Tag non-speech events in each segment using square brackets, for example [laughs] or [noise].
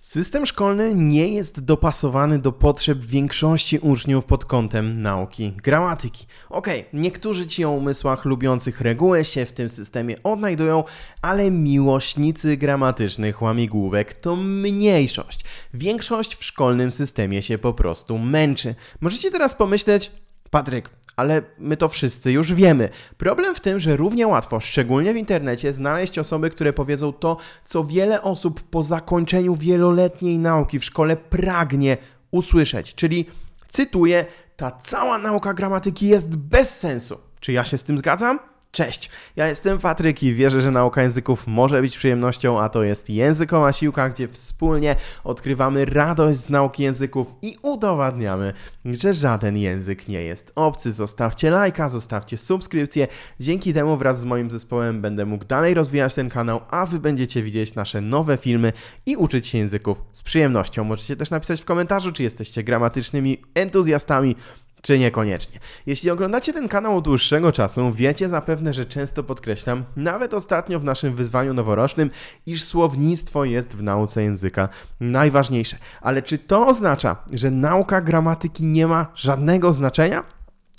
System szkolny nie jest dopasowany do potrzeb większości uczniów pod kątem nauki gramatyki. Okej, okay, niektórzy ci o umysłach lubiących reguły się w tym systemie odnajdują, ale miłośnicy gramatycznych łamigłówek to mniejszość. Większość w szkolnym systemie się po prostu męczy. Możecie teraz pomyśleć, Patryk, ale my to wszyscy już wiemy. Problem w tym, że równie łatwo, szczególnie w internecie, znaleźć osoby, które powiedzą to, co wiele osób po zakończeniu wieloletniej nauki w szkole pragnie usłyszeć. Czyli, cytuję, ta cała nauka gramatyki jest bez sensu. Czy ja się z tym zgadzam? Cześć, ja jestem Patryk i wierzę, że nauka języków może być przyjemnością, a to jest językowa siłka, gdzie wspólnie odkrywamy radość z nauki języków i udowadniamy, że żaden język nie jest obcy. Zostawcie lajka, zostawcie subskrypcję. Dzięki temu wraz z moim zespołem będę mógł dalej rozwijać ten kanał, a wy będziecie widzieć nasze nowe filmy i uczyć się języków z przyjemnością. Możecie też napisać w komentarzu, czy jesteście gramatycznymi entuzjastami, czy niekoniecznie. Jeśli oglądacie ten kanał od dłuższego czasu, wiecie zapewne, że często podkreślam, nawet ostatnio w naszym wyzwaniu noworocznym, iż słownictwo jest w nauce języka najważniejsze. Ale czy to oznacza, że nauka gramatyki nie ma żadnego znaczenia?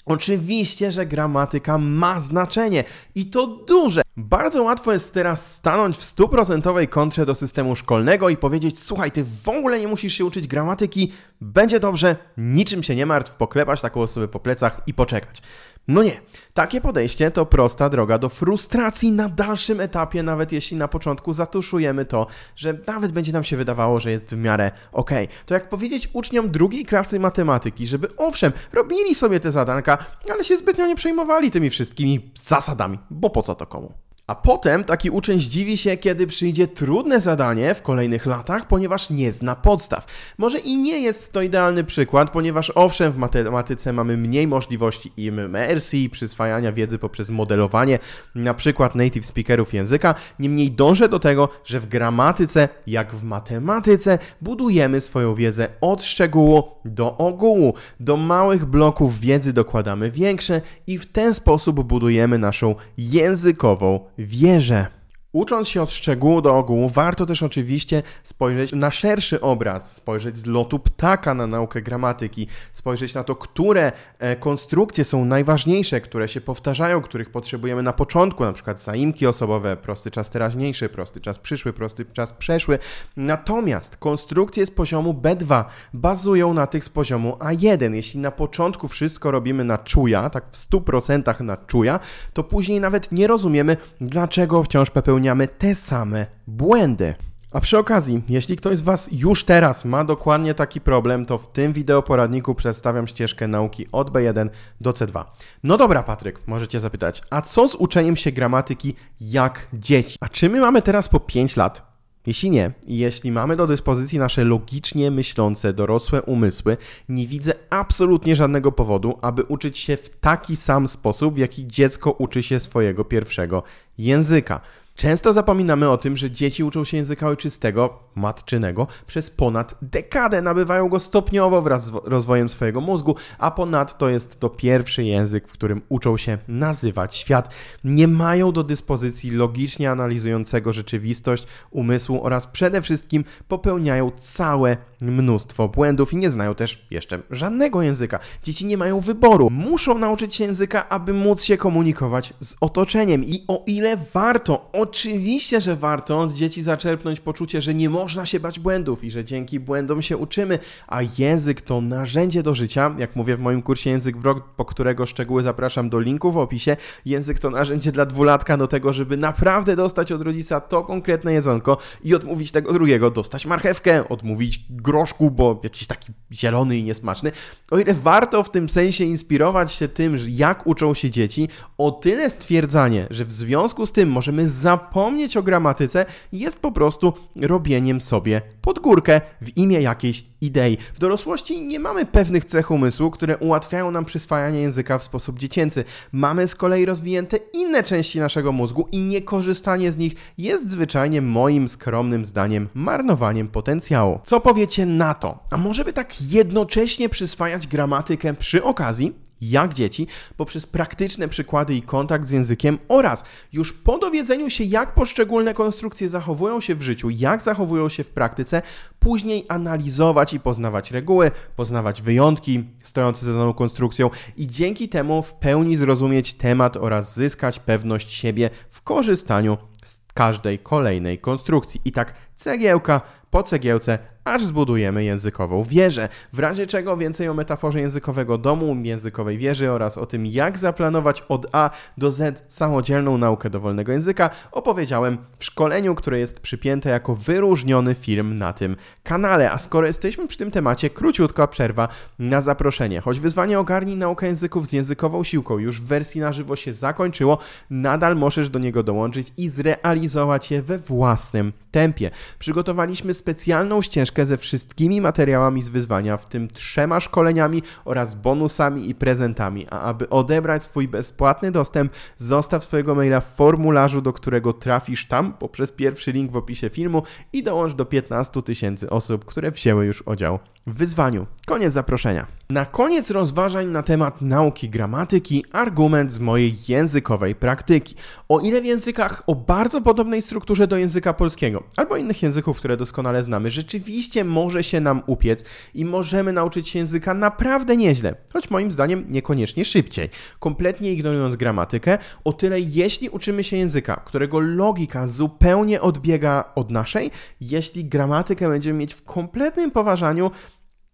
Oczywiście, że gramatyka ma znaczenie i to duże. Bardzo łatwo jest teraz stanąć w stuprocentowej kontrze do systemu szkolnego i powiedzieć: Słuchaj, ty w ogóle nie musisz się uczyć gramatyki, będzie dobrze, niczym się nie martw, poklepać taką osobę po plecach i poczekać. No nie, takie podejście to prosta droga do frustracji na dalszym etapie, nawet jeśli na początku zatuszujemy to, że nawet będzie nam się wydawało, że jest w miarę ok. To jak powiedzieć uczniom drugiej klasy matematyki, żeby owszem, robili sobie te zadanka, ale się zbytnio nie przejmowali tymi wszystkimi zasadami, bo po co to komu? A potem taki uczeń zdziwi się, kiedy przyjdzie trudne zadanie w kolejnych latach, ponieważ nie zna podstaw. Może i nie jest to idealny przykład, ponieważ owszem, w matematyce mamy mniej możliwości immersji, przyswajania wiedzy poprzez modelowanie, na przykład native speakerów języka. Niemniej dążę do tego, że w gramatyce, jak w matematyce, budujemy swoją wiedzę od szczegółu do ogółu. Do małych bloków wiedzy dokładamy większe i w ten sposób budujemy naszą językową wierzę. Ucząc się od szczegółu do ogółu, warto też oczywiście spojrzeć na szerszy obraz, spojrzeć z lotu ptaka na naukę gramatyki, spojrzeć na to, które e, konstrukcje są najważniejsze, które się powtarzają, których potrzebujemy na początku, na przykład zaimki osobowe, prosty czas teraźniejszy, prosty czas przyszły, prosty czas przeszły. Natomiast konstrukcje z poziomu B2 bazują na tych z poziomu A1. Jeśli na początku wszystko robimy na czuja, tak w 100% na czuja, to później nawet nie rozumiemy, dlaczego wciąż popełniamy popełniamy te same błędy. A przy okazji, jeśli ktoś z Was już teraz ma dokładnie taki problem, to w tym wideo poradniku przedstawiam ścieżkę nauki od B1 do C2. No dobra, Patryk, możecie zapytać, a co z uczeniem się gramatyki jak dzieci? A czy my mamy teraz po 5 lat? Jeśli nie, jeśli mamy do dyspozycji nasze logicznie myślące, dorosłe umysły, nie widzę absolutnie żadnego powodu, aby uczyć się w taki sam sposób, w jaki dziecko uczy się swojego pierwszego języka. Często zapominamy o tym, że dzieci uczą się języka ojczystego, matczynego, przez ponad dekadę. Nabywają go stopniowo wraz z rozwojem swojego mózgu, a ponadto jest to pierwszy język, w którym uczą się nazywać świat. Nie mają do dyspozycji logicznie analizującego rzeczywistość umysłu oraz przede wszystkim popełniają całe mnóstwo błędów i nie znają też jeszcze żadnego języka. Dzieci nie mają wyboru. Muszą nauczyć się języka, aby móc się komunikować z otoczeniem. I o ile warto, oczywiście, że warto od dzieci zaczerpnąć poczucie, że nie można się bać błędów i że dzięki błędom się uczymy, a język to narzędzie do życia. Jak mówię w moim kursie Język w po którego szczegóły zapraszam do linku w opisie, język to narzędzie dla dwulatka do tego, żeby naprawdę dostać od rodzica to konkretne jedzonko i odmówić tego drugiego, dostać marchewkę, odmówić groszku, bo jakiś taki zielony i niesmaczny. O ile warto w tym sensie inspirować się tym, jak uczą się dzieci, o tyle stwierdzanie, że w związku z tym możemy zapomnieć o gramatyce, jest po prostu robieniem sobie pod górkę w imię jakiejś idei. W dorosłości nie mamy pewnych cech umysłu, które ułatwiają nam przyswajanie języka w sposób dziecięcy. Mamy z kolei rozwinięte inne części naszego mózgu i niekorzystanie z nich jest zwyczajnie moim skromnym zdaniem marnowaniem potencjału. Co powiecie na to? A może by tak jednocześnie przyswajać gramatykę przy okazji jak dzieci, poprzez praktyczne przykłady i kontakt z językiem oraz już po dowiedzeniu się, jak poszczególne konstrukcje zachowują się w życiu, jak zachowują się w praktyce, później analizować i poznawać reguły, poznawać wyjątki stojące za daną konstrukcją i dzięki temu w pełni zrozumieć temat oraz zyskać pewność siebie w korzystaniu z każdej kolejnej konstrukcji. I tak cegiełka po cegiełce aż zbudujemy językową wieżę. W razie czego więcej o metaforze językowego domu, językowej wieży oraz o tym, jak zaplanować od A do Z samodzielną naukę dowolnego języka, opowiedziałem w szkoleniu, które jest przypięte jako wyróżniony film na tym kanale. A skoro jesteśmy przy tym temacie, króciutka przerwa na zaproszenie. Choć wyzwanie Ogarnij naukę języków z językową siłką już w wersji na żywo się zakończyło, nadal możesz do niego dołączyć i zrealizować je we własnym tempie. Przygotowaliśmy specjalną ścieżkę ze wszystkimi materiałami z wyzwania, w tym trzema szkoleniami oraz bonusami i prezentami. A aby odebrać swój bezpłatny dostęp, zostaw swojego maila w formularzu, do którego trafisz tam poprzez pierwszy link w opisie filmu i dołącz do 15 tysięcy osób, które wzięły już udział w wyzwaniu. Koniec zaproszenia. Na koniec rozważań na temat nauki gramatyki argument z mojej językowej praktyki. O ile w językach o bardzo podobnej strukturze do języka polskiego albo innych języków, które doskonale znamy, rzeczywiście może się nam upiec i możemy nauczyć się języka naprawdę nieźle, choć moim zdaniem niekoniecznie szybciej, kompletnie ignorując gramatykę, o tyle jeśli uczymy się języka, którego logika zupełnie odbiega od naszej, jeśli gramatykę będziemy mieć w kompletnym poważaniu,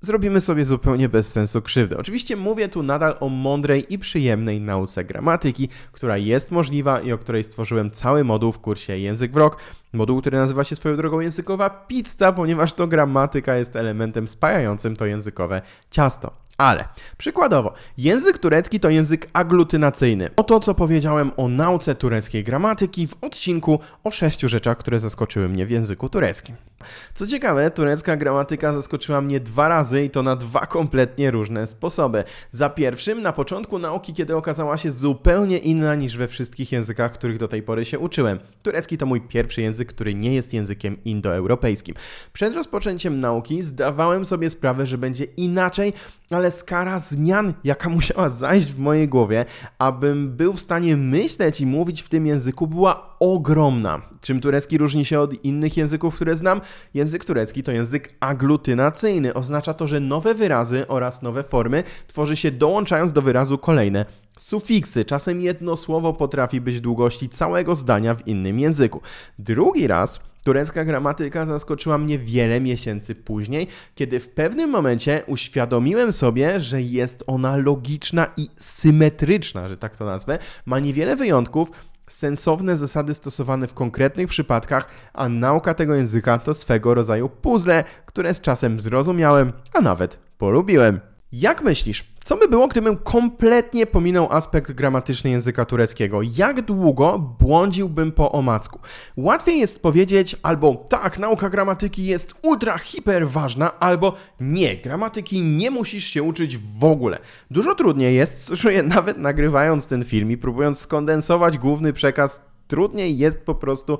zrobimy sobie zupełnie bez sensu krzywdę. Oczywiście mówię tu nadal o mądrej i przyjemnej nauce gramatyki, która jest możliwa i o której stworzyłem cały moduł w kursie Język w Rok. Moduł, który nazywa się swoją drogą językowa pizza, ponieważ to gramatyka jest elementem spajającym to językowe ciasto. Ale przykładowo, język turecki to język aglutynacyjny. Oto co powiedziałem o nauce tureckiej gramatyki w odcinku o sześciu rzeczach, które zaskoczyły mnie w języku tureckim. Co ciekawe, turecka gramatyka zaskoczyła mnie dwa razy i to na dwa kompletnie różne sposoby. Za pierwszym, na początku nauki, kiedy okazała się zupełnie inna niż we wszystkich językach, których do tej pory się uczyłem. Turecki to mój pierwszy język, który nie jest językiem indoeuropejskim. Przed rozpoczęciem nauki zdawałem sobie sprawę, że będzie inaczej, ale skala zmian, jaka musiała zajść w mojej głowie, abym był w stanie myśleć i mówić w tym języku, była ogromna. Czym turecki różni się od innych języków, które znam? Język turecki to język aglutynacyjny. Oznacza to, że nowe wyrazy oraz nowe formy tworzy się dołączając do wyrazu kolejne sufiksy. Czasem jedno słowo potrafi być długości całego zdania w innym języku. Drugi raz Turecka gramatyka zaskoczyła mnie wiele miesięcy później, kiedy w pewnym momencie uświadomiłem sobie, że jest ona logiczna i symetryczna, że tak to nazwę, ma niewiele wyjątków, sensowne zasady stosowane w konkretnych przypadkach, a nauka tego języka to swego rodzaju puzzle, które z czasem zrozumiałem, a nawet polubiłem. Jak myślisz, co by było, gdybym kompletnie pominął aspekt gramatyczny języka tureckiego? Jak długo błądziłbym po omacku? Łatwiej jest powiedzieć albo tak, nauka gramatyki jest ultra hiper ważna, albo nie, gramatyki nie musisz się uczyć w ogóle. Dużo trudniej jest, [laughs] czuję nawet nagrywając ten film i próbując skondensować główny przekaz trudniej jest po prostu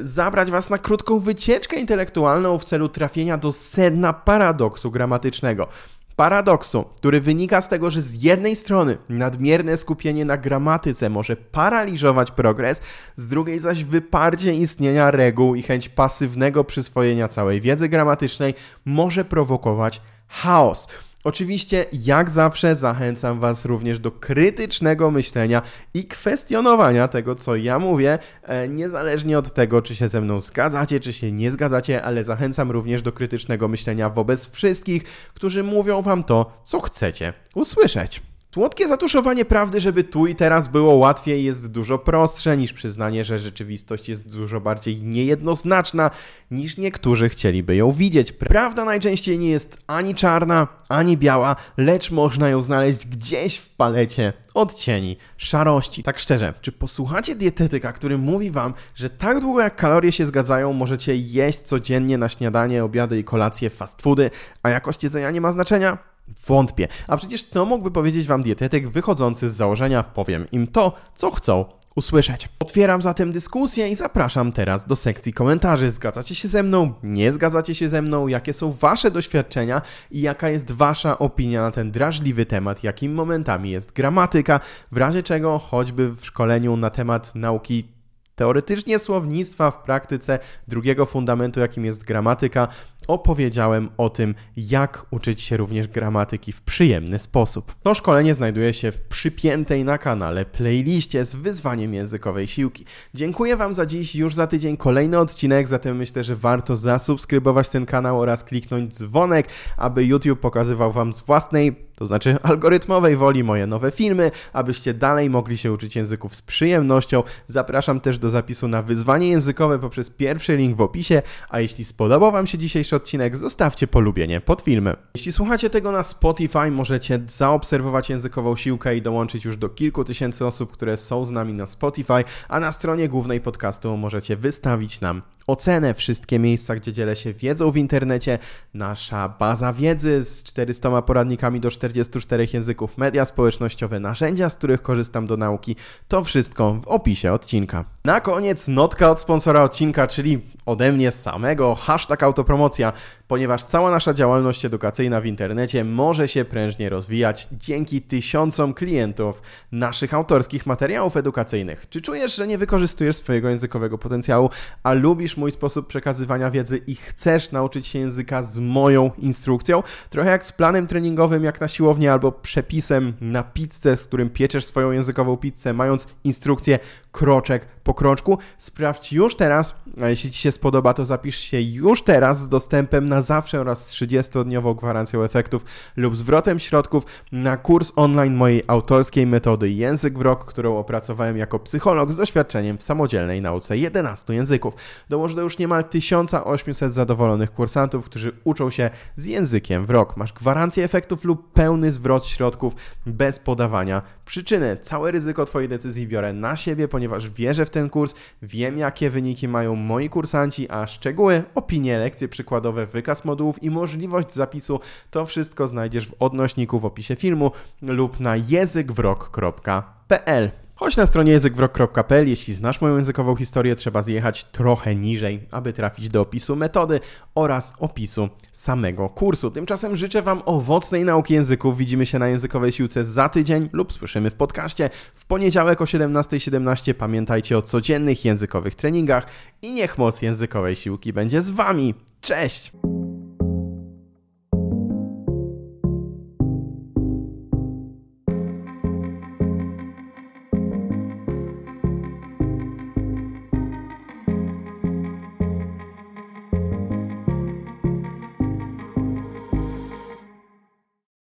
zabrać Was na krótką wycieczkę intelektualną w celu trafienia do sedna paradoksu gramatycznego. Paradoksu, który wynika z tego, że z jednej strony nadmierne skupienie na gramatyce może paraliżować progres, z drugiej zaś wyparcie istnienia reguł i chęć pasywnego przyswojenia całej wiedzy gramatycznej może prowokować chaos. Oczywiście, jak zawsze, zachęcam Was również do krytycznego myślenia i kwestionowania tego, co ja mówię, e, niezależnie od tego, czy się ze mną zgadzacie, czy się nie zgadzacie, ale zachęcam również do krytycznego myślenia wobec wszystkich, którzy mówią Wam to, co chcecie usłyszeć. Słodkie zatuszowanie prawdy, żeby tu i teraz było łatwiej, jest dużo prostsze niż przyznanie, że rzeczywistość jest dużo bardziej niejednoznaczna, niż niektórzy chcieliby ją widzieć. Prawda najczęściej nie jest ani czarna, ani biała, lecz można ją znaleźć gdzieś w palecie odcieni szarości. Tak szczerze, czy posłuchacie dietetyka, który mówi wam, że tak długo jak kalorie się zgadzają, możecie jeść codziennie na śniadanie, obiady i kolacje fast foody, a jakość jedzenia nie ma znaczenia? Wątpię. A przecież to mógłby powiedzieć wam dietetyk wychodzący z założenia, powiem im to, co chcą usłyszeć. Otwieram zatem dyskusję i zapraszam teraz do sekcji komentarzy. Zgadzacie się ze mną? Nie zgadzacie się ze mną? Jakie są Wasze doświadczenia i jaka jest Wasza opinia na ten drażliwy temat, jakim momentami jest gramatyka, w razie czego choćby w szkoleniu na temat nauki teoretycznie słownictwa w praktyce drugiego fundamentu, jakim jest gramatyka, opowiedziałem o tym, jak uczyć się również gramatyki w przyjemny sposób. To szkolenie znajduje się w przypiętej na kanale playliście z wyzwaniem językowej siłki. Dziękuję Wam za dziś, już za tydzień kolejny odcinek, zatem myślę, że warto zasubskrybować ten kanał oraz kliknąć dzwonek, aby YouTube pokazywał Wam z własnej to znaczy algorytmowej woli moje nowe filmy, abyście dalej mogli się uczyć języków z przyjemnością. Zapraszam też do zapisu na wyzwanie językowe poprzez pierwszy link w opisie, a jeśli spodobał Wam się dzisiejszy odcinek, zostawcie polubienie pod filmem. Jeśli słuchacie tego na Spotify, możecie zaobserwować językową siłkę i dołączyć już do kilku tysięcy osób, które są z nami na Spotify, a na stronie głównej podcastu możecie wystawić nam ocenę, wszystkie miejsca, gdzie dzielę się wiedzą w internecie, nasza baza wiedzy z 400 poradnikami do 44 języków, media społecznościowe, narzędzia, z których korzystam do nauki, to wszystko w opisie odcinka. Na koniec notka od sponsora odcinka, czyli ode mnie samego, hashtag autopromocja, ponieważ cała nasza działalność edukacyjna w internecie może się prężnie rozwijać dzięki tysiącom klientów naszych autorskich materiałów edukacyjnych. Czy czujesz, że nie wykorzystujesz swojego językowego potencjału, a lubisz mój sposób przekazywania wiedzy i chcesz nauczyć się języka z moją instrukcją? Trochę jak z planem treningowym, jak na siłowni, albo przepisem na pizzę, z którym pieczesz swoją językową pizzę, mając instrukcję kroczek po kroczku. Sprawdź już teraz, jeśli Ci się spodoba, to zapisz się już teraz z dostępem na zawsze oraz 30-dniową gwarancją efektów lub zwrotem środków na kurs online mojej autorskiej metody Język w rok, którą opracowałem jako psycholog z doświadczeniem w samodzielnej nauce 11 języków. Dołożę do już niemal 1800 zadowolonych kursantów, którzy uczą się z językiem w rok. Masz gwarancję efektów lub pełny zwrot środków bez podawania przyczyny. Całe ryzyko Twojej decyzji biorę na siebie, ponieważ wierzę w ten kurs, wiem jakie wyniki mają moi kursanci, a szczegóły, opinie, lekcje przykładowe, wykaz modułów i możliwość zapisu to wszystko znajdziesz w odnośniku w opisie filmu lub na językwrok.pl. Chodź na stronie językwrok.pl, jeśli znasz moją językową historię, trzeba zjechać trochę niżej, aby trafić do opisu metody oraz opisu samego kursu. Tymczasem życzę Wam owocnej nauki języków. Widzimy się na językowej siłce za tydzień lub słyszymy w podcaście w poniedziałek o 17.17. .17. Pamiętajcie o codziennych językowych treningach i niech moc językowej siłki będzie z Wami. Cześć!